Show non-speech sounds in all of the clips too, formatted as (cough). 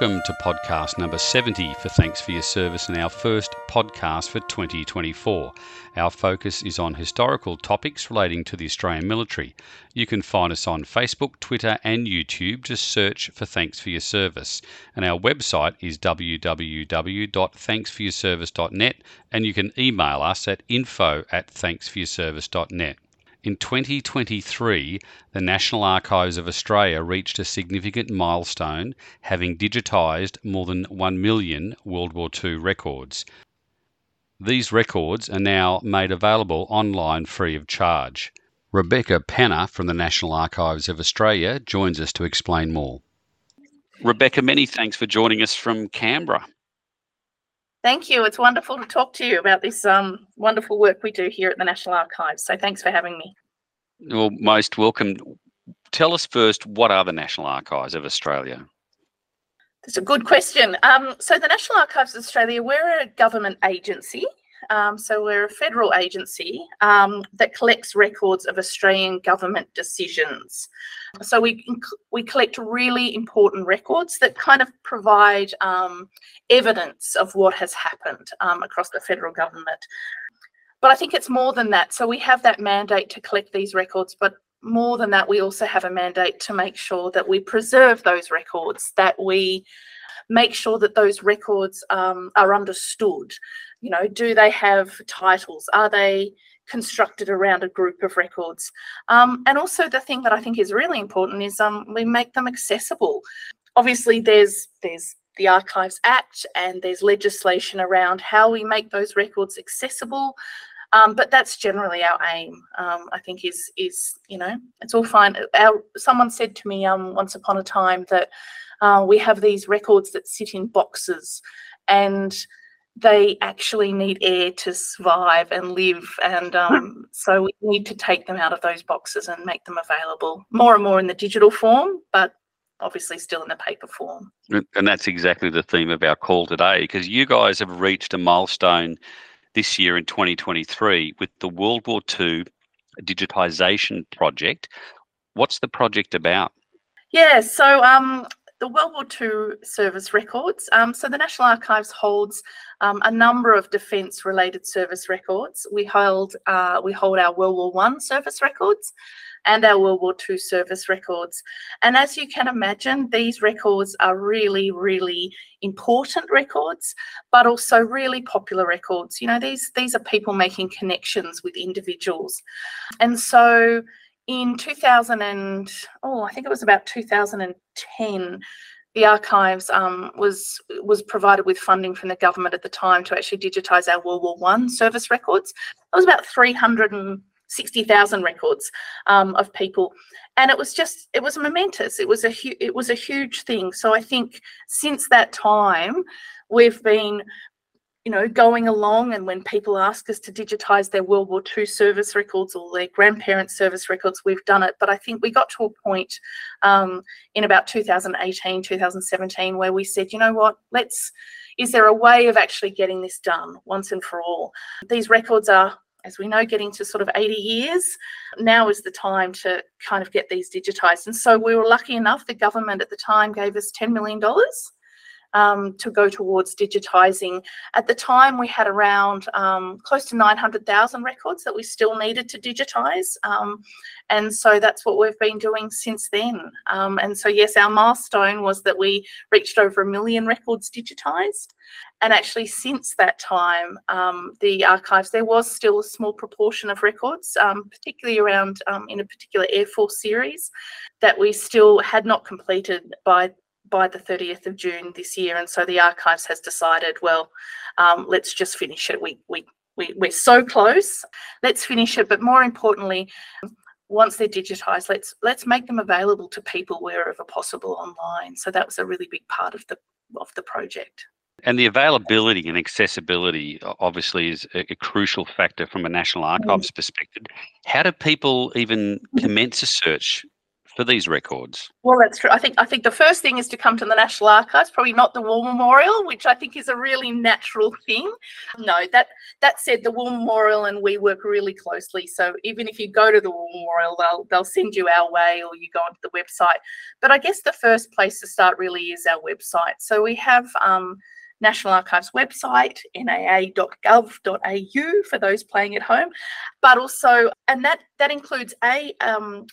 Welcome to podcast number 70 for Thanks for Your Service and our first podcast for 2024. Our focus is on historical topics relating to the Australian military. You can find us on Facebook, Twitter, and YouTube. Just search for Thanks for Your Service. And our website is www.thanksforyourservice.net and you can email us at info at thanksforyourservice.net. In 2023, the National Archives of Australia reached a significant milestone, having digitised more than 1 million World War II records. These records are now made available online free of charge. Rebecca Penna from the National Archives of Australia joins us to explain more. Rebecca, many thanks for joining us from Canberra. Thank you. It's wonderful to talk to you about this um, wonderful work we do here at the National Archives. So thanks for having me. Well, most welcome. Tell us first, what are the National Archives of Australia? That's a good question. Um, so the National Archives of Australia, we're a government agency um, so we're a federal agency um, that collects records of Australian government decisions. So we we collect really important records that kind of provide um, evidence of what has happened um, across the federal government. But I think it's more than that. So we have that mandate to collect these records, but more than that, we also have a mandate to make sure that we preserve those records, that we make sure that those records um, are understood. You know, do they have titles? Are they constructed around a group of records? Um, and also, the thing that I think is really important is um, we make them accessible. Obviously, there's there's the Archives Act and there's legislation around how we make those records accessible. Um, but that's generally our aim. Um, I think is is you know it's all fine. Our someone said to me um, once upon a time that uh, we have these records that sit in boxes and they actually need air to survive and live. And um, so we need to take them out of those boxes and make them available more and more in the digital form, but obviously still in the paper form. And that's exactly the theme of our call today, because you guys have reached a milestone this year in 2023 with the World War II digitisation project. What's the project about? Yeah, so um, the World War II service records. Um, so the National Archives holds um, a number of defence-related service records. We hold uh, we hold our World War One service records and our World War II service records. And as you can imagine, these records are really, really important records, but also really popular records. You know, these these are people making connections with individuals, and so in 2000 and oh i think it was about 2010 the archives um, was was provided with funding from the government at the time to actually digitize our world war one service records. It was about 360000 records um, of people. And it was just it was momentous. It was a it was a huge thing. So i think since that time we've been you know, going along and when people ask us to digitize their World War II service records or their grandparents' service records, we've done it. But I think we got to a point um, in about 2018, 2017, where we said, you know what, let's, is there a way of actually getting this done once and for all? These records are as we know, getting to sort of 80 years, now is the time to kind of get these digitized. And so we were lucky enough, the government at the time gave us $10 million um, to go towards digitising. At the time, we had around um, close to 900,000 records that we still needed to digitise. Um, and so that's what we've been doing since then. Um, and so, yes, our milestone was that we reached over a million records digitised. And actually, since that time, um, the archives, there was still a small proportion of records, um, particularly around in a particular Air Force series, that we still had not completed by by the 30th of June this year. And so the archives has decided, well, um, let's just finish it. We, we, we, we're so close, let's finish it. But more importantly, once they're digitized, let's let's make them available to people wherever possible online. So that was a really big part of the of the project. And the availability and accessibility obviously is a, a crucial factor from a National. Archives mm. perspective. How do people even commence a search for these records? Well, that's true. I think I think the first thing is to come to the National Archives, probably not the War Memorial, which I think is a really natural thing. No, that that said, the War Memorial and we work really closely. So even if you go to the War Memorial, they'll they'll send you our way, or you go onto the website. But I guess the first place to start really is our website. So we have. Um, National Archives website, naa.gov.au for those playing at home, but also, and that that includes a um,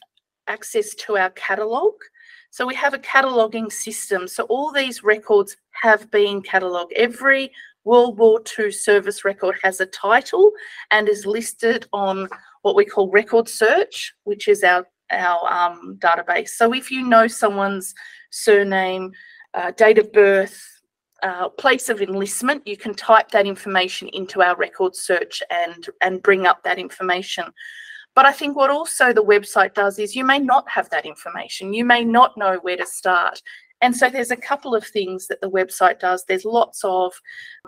access to our catalogue. So we have a cataloguing system. So all these records have been catalogued. Every World War II service record has a title and is listed on what we call record search, which is our our um, database. So if you know someone's surname, uh, date of birth, uh, place of enlistment, you can type that information into our record search and, and bring up that information. But I think what also the website does is you may not have that information. You may not know where to start. And so there's a couple of things that the website does. There's lots of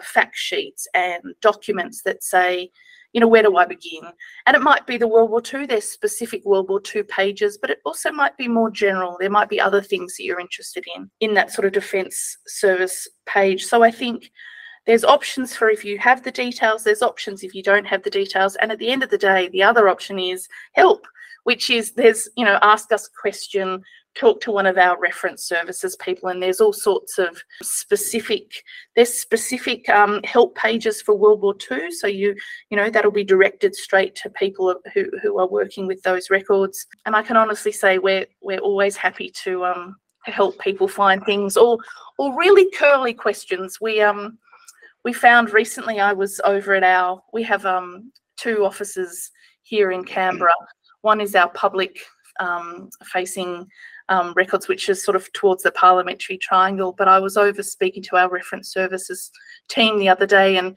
fact sheets and documents that say, you know, where do I begin? And it might be the World War II, there's specific World War II pages, but it also might be more general. There might be other things that you're interested in, in that sort of defence service page. So I think there's options for if you have the details, there's options if you don't have the details. And at the end of the day, the other option is help, which is there's, you know, ask us a question, talk to one of our reference services people and there's all sorts of specific there's specific um, help pages for world war ii so you you know that'll be directed straight to people who, who are working with those records and i can honestly say we're we're always happy to um to help people find things or or really curly questions we um we found recently i was over at our we have um two offices here in canberra one is our public um, facing um, records, which is sort of towards the parliamentary triangle. But I was over speaking to our reference services team the other day, and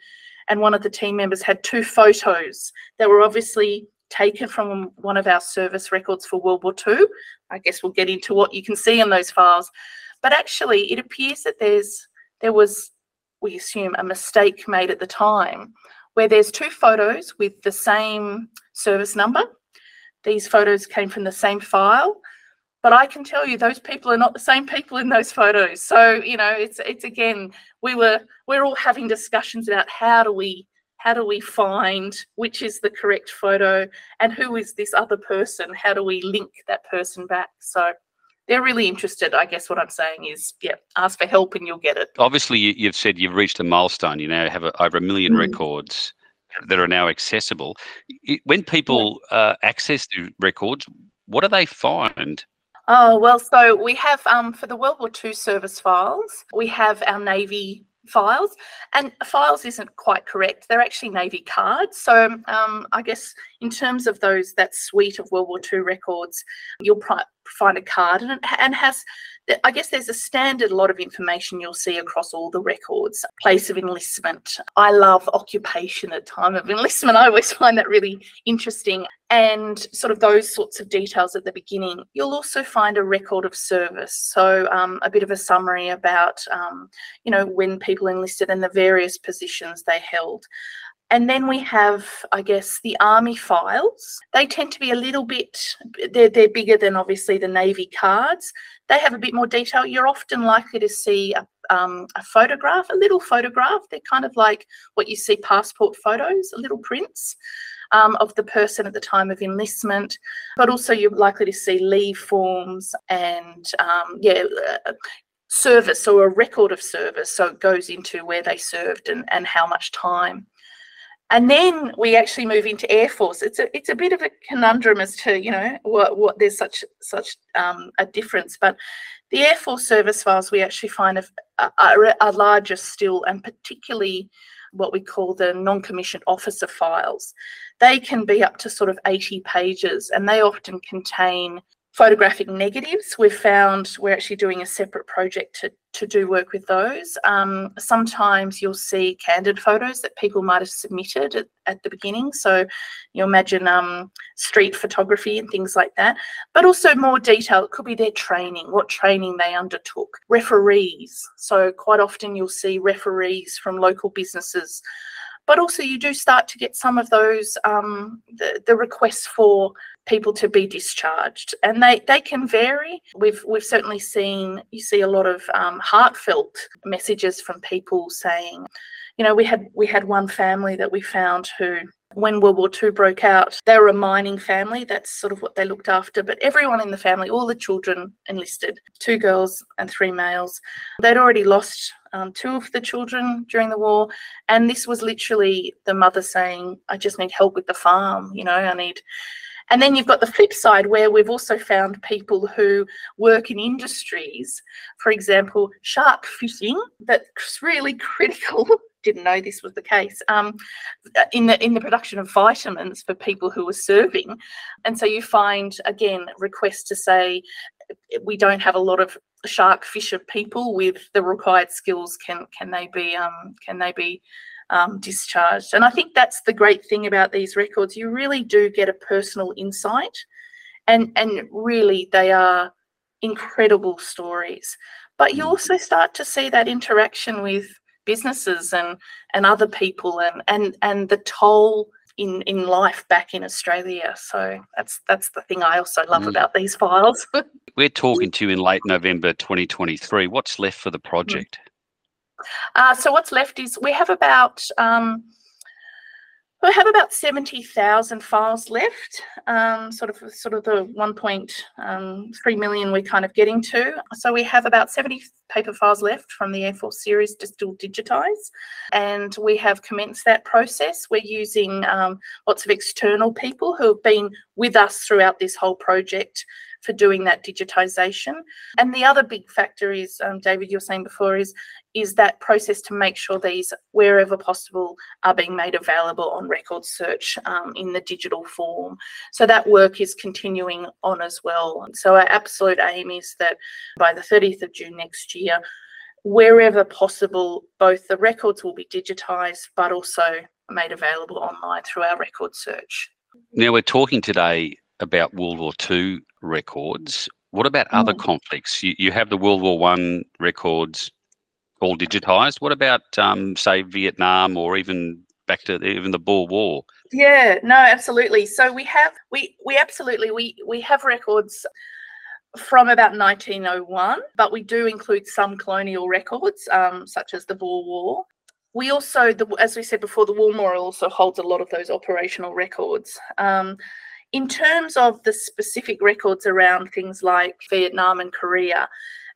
and one of the team members had two photos that were obviously taken from one of our service records for World War II. I guess we'll get into what you can see in those files. But actually, it appears that there's there was, we assume, a mistake made at the time where there's two photos with the same service number. These photos came from the same file, but I can tell you those people are not the same people in those photos. So you know, it's it's again we were we're all having discussions about how do we how do we find which is the correct photo and who is this other person? How do we link that person back? So they're really interested. I guess what I'm saying is, yeah, ask for help and you'll get it. Obviously, you've said you've reached a milestone. You now have a, over a million mm. records that are now accessible. When people yeah. uh, access the records, what do they find? Oh, well, so we have um, for the World War II service files, we have our Navy files, and files isn't quite correct. They're actually Navy cards. So um, I guess in terms of those, that suite of World War II records, you'll find a card and, and has I guess there's a standard lot of information you'll see across all the records. Place of enlistment. I love occupation at time of enlistment. (laughs) I always find that really interesting. And sort of those sorts of details at the beginning. You'll also find a record of service. So um, a bit of a summary about, um, you know, when people enlisted and the various positions they held. And then we have, I guess, the army files. They tend to be a little bit, they're, they're bigger than obviously the Navy cards. They have a bit more detail. You're often likely to see a, um, a photograph, a little photograph. They're kind of like what you see passport photos, little prints. Um, of the person at the time of enlistment, but also you're likely to see leave forms and um, yeah, uh, service or a record of service. So it goes into where they served and, and how much time and then we actually move into Air Force. It's a it's a bit of a conundrum as to you know what what there's such such um, a difference, but the Air Force service files we actually find are, are, are larger still, and particularly what we call the non-commissioned officer files. They can be up to sort of 80 pages, and they often contain photographic negatives. We've found we're actually doing a separate project to, to do work with those. Um, sometimes you'll see candid photos that people might have submitted at, at the beginning. So you imagine um, street photography and things like that, but also more detail. It could be their training, what training they undertook, referees. So quite often you'll see referees from local businesses but also you do start to get some of those um, the, the requests for people to be discharged and they they can vary. We've we've certainly seen you see a lot of um, heartfelt messages from people saying you know we had we had one family that we found who when World War II broke out, they were a mining family. That's sort of what they looked after. But everyone in the family, all the children enlisted two girls and three males. They'd already lost um, two of the children during the war. And this was literally the mother saying, I just need help with the farm. You know, I need. And then you've got the flip side where we've also found people who work in industries, for example, shark fishing, that's really (laughs) critical didn't know this was the case um, in the in the production of vitamins for people who were serving. And so you find again requests to say we don't have a lot of shark fisher people with the required skills. Can can they be um, can they be um, discharged? And i think that's the great thing about these records. You really do get a personal insight and and really they are incredible stories. But you mm. also start to see that interaction with businesses and and other people and and and the toll in in life back in Australia. So that's that's the thing I also love mm. about these files. (laughs) We're talking to you in late November 2023. What's left for the mm. project? Uh, so what's left is we have about um, we have about 70,000 files left, um, sort of sort of the 1.3 um, we're kind of getting to. So we have about 70 paper files left from the Air Force series to still digitize. And we have commenced that process. We're using um, lots of external people who have been with us throughout this whole project for doing that digitization. And the other big factor is, um, David, you were saying before, is is that process to make sure these, wherever possible, are being made available on record search um, in the digital form. So that work is continuing on as well. So our absolute aim is that by the 30th of June next year, wherever possible, both the records will be digitised, but also made available online through our record search. Now we're talking today about World War II records. What about other mm. conflicts? You, you have the World War One records all digitized. What about, um, say, Vietnam or even back to even the Boer War? Yeah, no, absolutely. So we have we we absolutely we we have records from about 1901, but we do include some colonial records, um, such as the Boer War. We also, the, as we said before, the War Memorial also holds a lot of those operational records. Um, in terms of the specific records around things like Vietnam and Korea,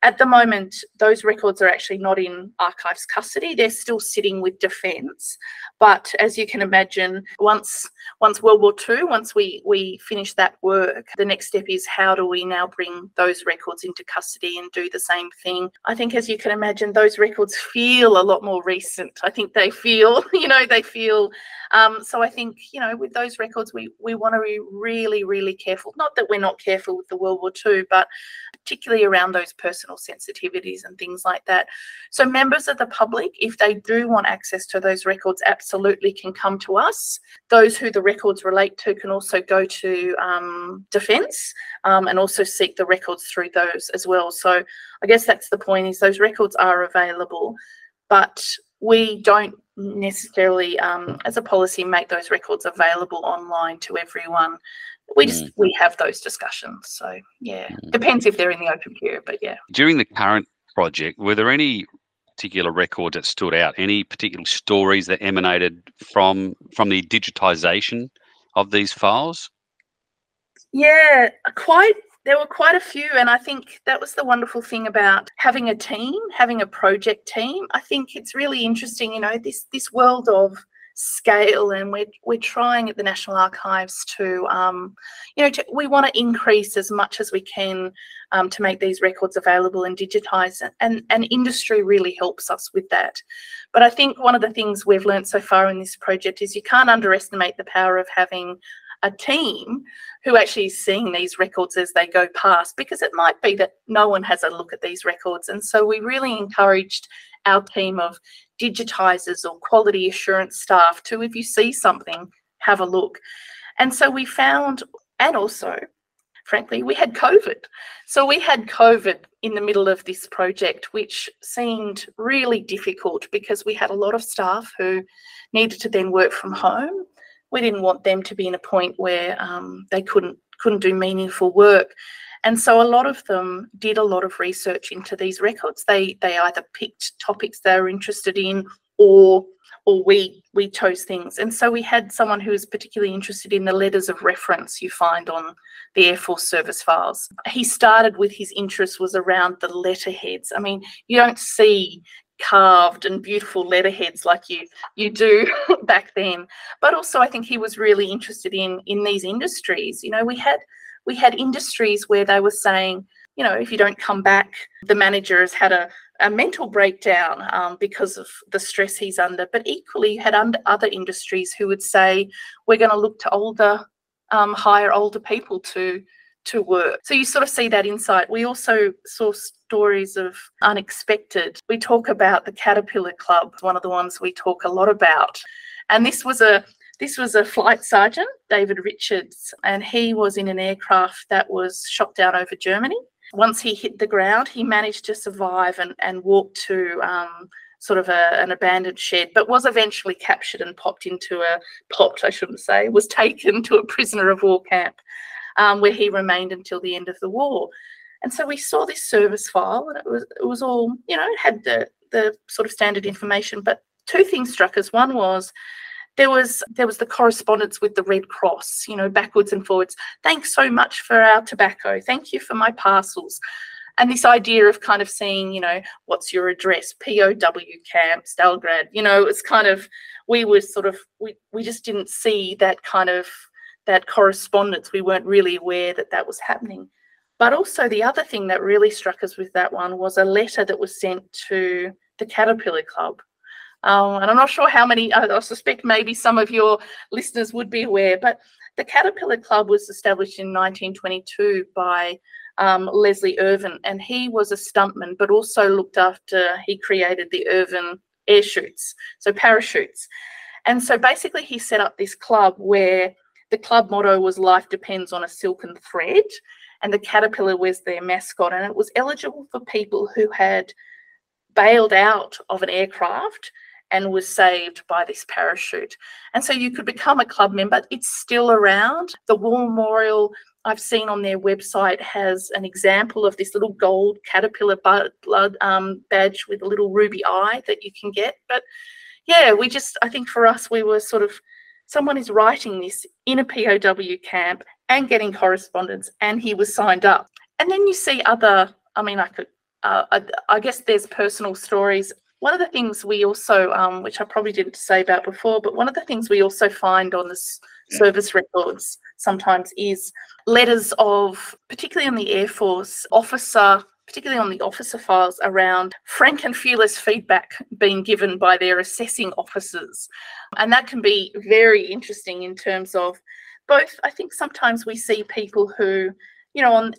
at the moment, those records are actually not in archives custody. They're still sitting with defence. But as you can imagine, once once World War II, once we we finish that work, the next step is how do we now bring those records into custody and do the same thing? I think, as you can imagine, those records feel a lot more recent. I think they feel, (laughs) you know, they feel. Um, so I think, you know, with those records, we we want to be really, really careful. Not that we're not careful with the World War II, but particularly around those personal sensitivities and things like that. So members of the public, if they do want access to those records, absolutely can come to us. Those who the records relate to can also go to um, Defence um, and also seek the records through those as well. So I guess that's the point is those records are available, but we don't necessarily, um, as a policy, make those records available online to everyone. We just mm. we have those discussions so yeah. Mm. depends if they're in the open queue but yeah. During the current project were there any particular records that stood out? Any particular stories that emanated from from the digitization of these files? Yeah quite there were quite a few and i think that was the wonderful thing about having a team having a project team i think it's really interesting you know this this world of scale and we're, we're trying at the National Archives to, um, you know, to, we want to increase as much as we can um, to make these records available and digitized and, and industry really helps us with that. But I think one of the things we've learned so far in this project is you can't underestimate the power of having a team who actually is seeing these records as they go past because it might be that no one has a look at these records and so we really encouraged our team of digitizers or quality assurance staff to, if you see something, have a look. And so we found, and also, frankly, we had COVID. So we had COVID in the middle of this project, which seemed really difficult because we had a lot of staff who needed to then work from home. We didn't want them to be in a point where um, they couldn't couldn't do meaningful work. And so a lot of them did a lot of research into these records. They they either picked topics they were interested in or or we we chose things. And so we had someone who was particularly interested in the letters of reference you find on the Air Force service files. He started with his interest was around the letterheads. I mean, you don't see carved and beautiful letterheads like you you do (laughs) back then but also i think he was really interested in in these industries you know we had we had industries where they were saying you know if you don't come back the manager has had a a mental breakdown um, because of the stress he's under. But equally, you had under other industries who would say, we're going to look to older, um, hire older people to to work. So you sort of see that insight. We also saw stories of unexpected. We talk about the Caterpillar Club, one of the ones we talk a lot about. And this was a this was a flight sergeant, David Richards, and he was in an aircraft that was shot down over Germany once he hit the ground, he managed to survive and, and walk to um, sort of a, an abandoned shed, but was eventually captured and popped into a popped, I shouldn't say, was taken to a prisoner of war camp um, where he remained until the end of the war. And so we saw this service file, and it was it was all you know, had the the sort of standard information, but two things struck us. One was there was there was the correspondence with the Red Cross, you know, backwards and forwards. Thanks so much for our tobacco. Thank you for my parcels. And this idea of kind of seeing, you know, what's your address, POW camp, Stalgrad, you know, it's kind of we were sort of we we just didn't see that kind of that correspondence. We weren't really aware that that was happening. But also the other thing that really struck us with that one was a letter that was sent to the Caterpillar Club um, and I'm not sure how many, I, I suspect maybe some of your listeners would be aware, but the Caterpillar Club was established in 1922 by um, Leslie Irvin, and he was a stuntman, but also looked after, he created the Irvin air chutes, so parachutes. And so basically, he set up this club where the club motto was Life Depends on a Silken Thread, and the caterpillar was their mascot, and it was eligible for people who had bailed out of an aircraft and was saved by this parachute. And so you could become a club member. It's still around. The War Memorial I've seen on their website has an example of this little gold caterpillar blood um, badge with a little ruby eye that you can get. But yeah, we just, I think for us, we were sort of, someone is writing this in a POW camp and getting correspondence, and he was signed up. And then you see other, I mean, I could, uh, I, I guess there's personal stories one of the things we also, um, which I probably didn't say about before, but one of the things we also find on this service records sometimes is letters of, particularly on the Air Force, officer, particularly on the officer files around frank and fearless feedback being given by their assessing officers. And that can be very interesting in terms of both, I think sometimes we see people who, you know, on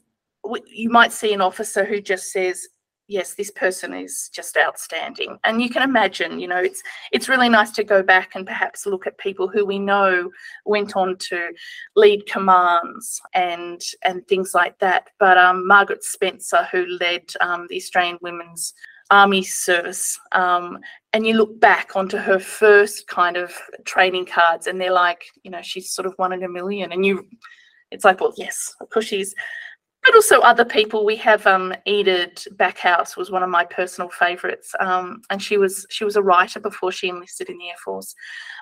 you might see an officer who just says, yes, this person is just outstanding. And you can imagine, you know, it's it's really nice to go back and perhaps look at people who we know went on to lead commands and and things like that. But um, Margaret Spencer, who led um, the Australian Women's Army Service, um, and you look back onto her first kind of training cards, and they're like, you know, she's sort of one in a million, and you. It's like, well, yes, of course she's but also other people. We have um, Enid Backhouse was one of my personal favourites, um, and she was she was a writer before she enlisted in the Air Force.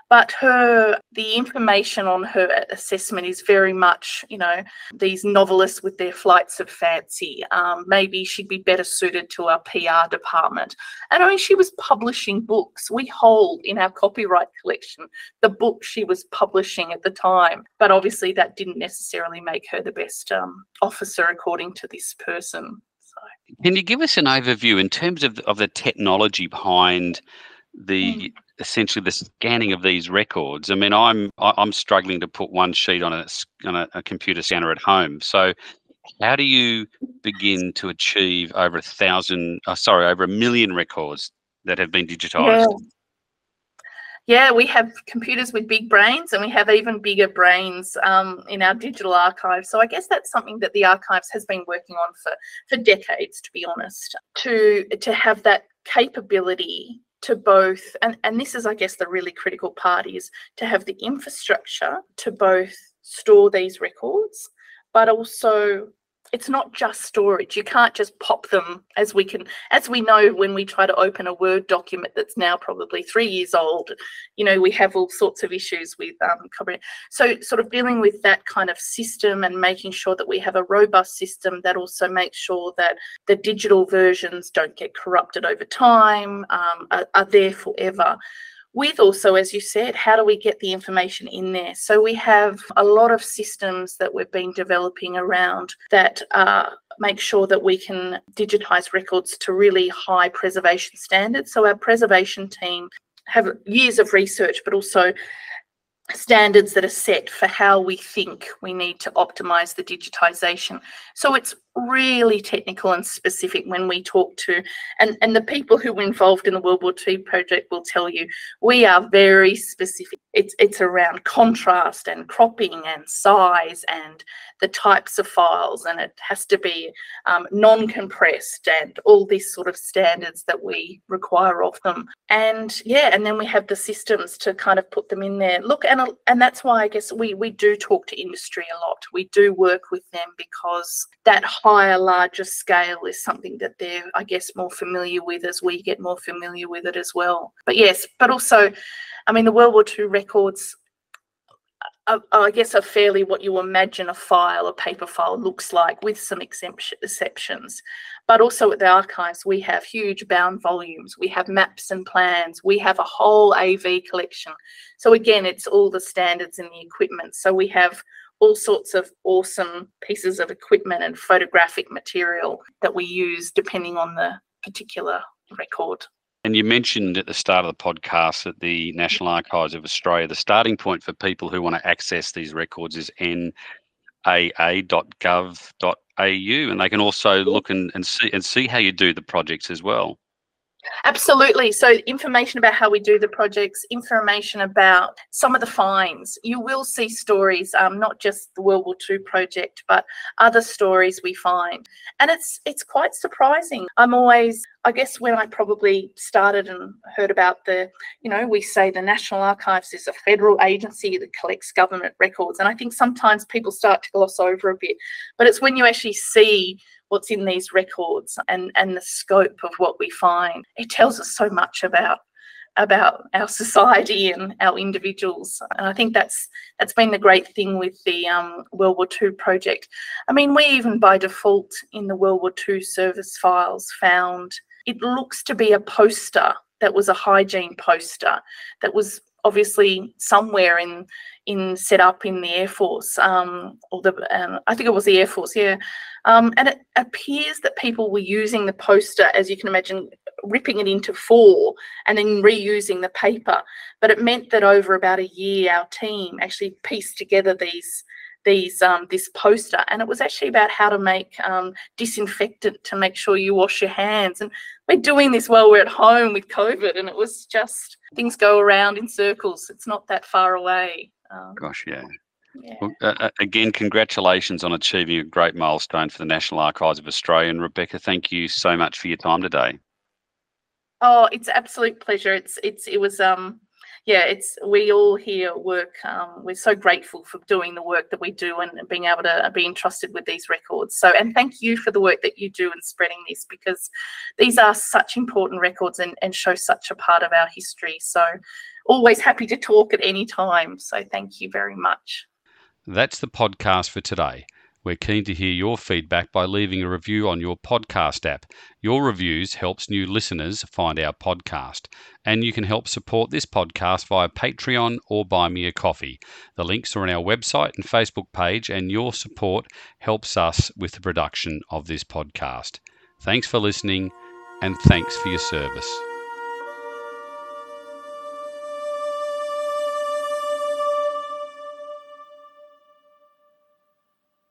But her the information on her assessment is very much, you know, these novelists with their flights of fancy. Um, maybe she'd be better suited to our PR department. And I mean, she was publishing books. We hold in our copyright collection the book she was publishing at the time. But obviously, that didn't necessarily make her the best um, according to this person. So. Can you give us an overview in terms of, of the technology behind the mm. essentially the scanning of these records? I mean, I'm I'm struggling to put one sheet on a on a, a computer scanner at home. So, how do you begin to achieve over a thousand? Oh, sorry, over a million records that have been digitized? Yeah. Yeah, we have computers with big brains and we have even bigger brains um, in our digital archive. So I guess that's something that the archives has been working on for, for decades, to be honest, to, to have that capability to both, and, and this is, I guess, the really critical part is to have the infrastructure to both store these records, but also it's not just storage. You can't just pop them as we can, as we know when we try to open a Word document that's now probably three years old. You know, we have all sorts of issues with um. So, sort of dealing with that kind of system and making sure that we have a robust system that also makes sure that the digital versions don't get corrupted over time, um, are, are there forever with also, as you said, how do we get the information in there? So we have a lot of systems that we've been developing around that uh, make sure that we can digitize records to really high preservation standards. So our preservation team have years of research, but also standards that are set for how we think we need to optimize the digitization. So it's really technical and specific when we talk to and and the people who were involved in the world war ii project will tell you we are very specific. It's it's around contrast and cropping and size and the types of files and it has to be um, non-compressed and all these sort of standards that we require of them. And yeah and then we have the systems to kind of put them in there. Look and and that's why i guess we we do talk to industry a lot. We do work with them because that higher, larger scale is something that they're, I guess, more familiar with as we get more familiar with it as well. But yes, but also, I mean, the World War II records, uh, uh, I guess, are fairly what you imagine a file, a paper file, looks like, with some exceptions. But also at the archives, we have huge bound volumes, we have maps and plans, we have a whole AV collection. So again, it's all the standards and the equipment. So we have all sorts of awesome pieces of equipment and photographic material that we use depending on the particular record. And you mentioned at the start of the podcast that the National Archives of Australia, the starting point for people who want to access these records is naa.gov.au, and they can also look and, and see and see how you do the projects as well. Absolutely. So, information about how we do the projects, information about some of the finds. You will see stories, um, not just the World War II project, but other stories we find, and it's it's quite surprising. I'm always, I guess, when I probably started and heard about the, you know, we say the National Archives is a federal agency that collects government records, and I think sometimes people start to gloss over a bit, but it's when you actually see what's in these records and and the scope of what we find. It tells us so much about about our society and our individuals. And i think that's that's been the great thing with the um, world war ii project. I mean we even by default in the world war ii service files found it looks to be a poster that was a hygiene poster that was obviously somewhere in in set up in the air force um, or the um, i think it was the air force yeah um, and it appears that people were using the poster, as you can imagine, ripping it into four and then reusing the paper. But it meant that over about a year, our team actually pieced together these these um, this poster, and it was actually about how to make um, disinfectant to make sure you wash your hands. And we're doing this while we're at home with COVID, and it was just things go around in circles. It's not that far away. Um, Gosh, yeah. Yeah. Well, uh, again, congratulations on achieving a great milestone for the National Archives of Australia. And Rebecca, thank you so much for your time today. Oh, it's absolute pleasure. It's it's it was um yeah, it's we all here work. Um, we're so grateful for doing the work that we do and being able to be entrusted with these records. So, and thank you for the work that you do in spreading this because these are such important records and, and show such a part of our history. So, always happy to talk at any time. So, thank you very much. That's the podcast for today. We're keen to hear your feedback by leaving a review on your podcast app. Your reviews helps new listeners find our podcast, and you can help support this podcast via Patreon or buy me a coffee. The links are on our website and Facebook page, and your support helps us with the production of this podcast. Thanks for listening, and thanks for your service.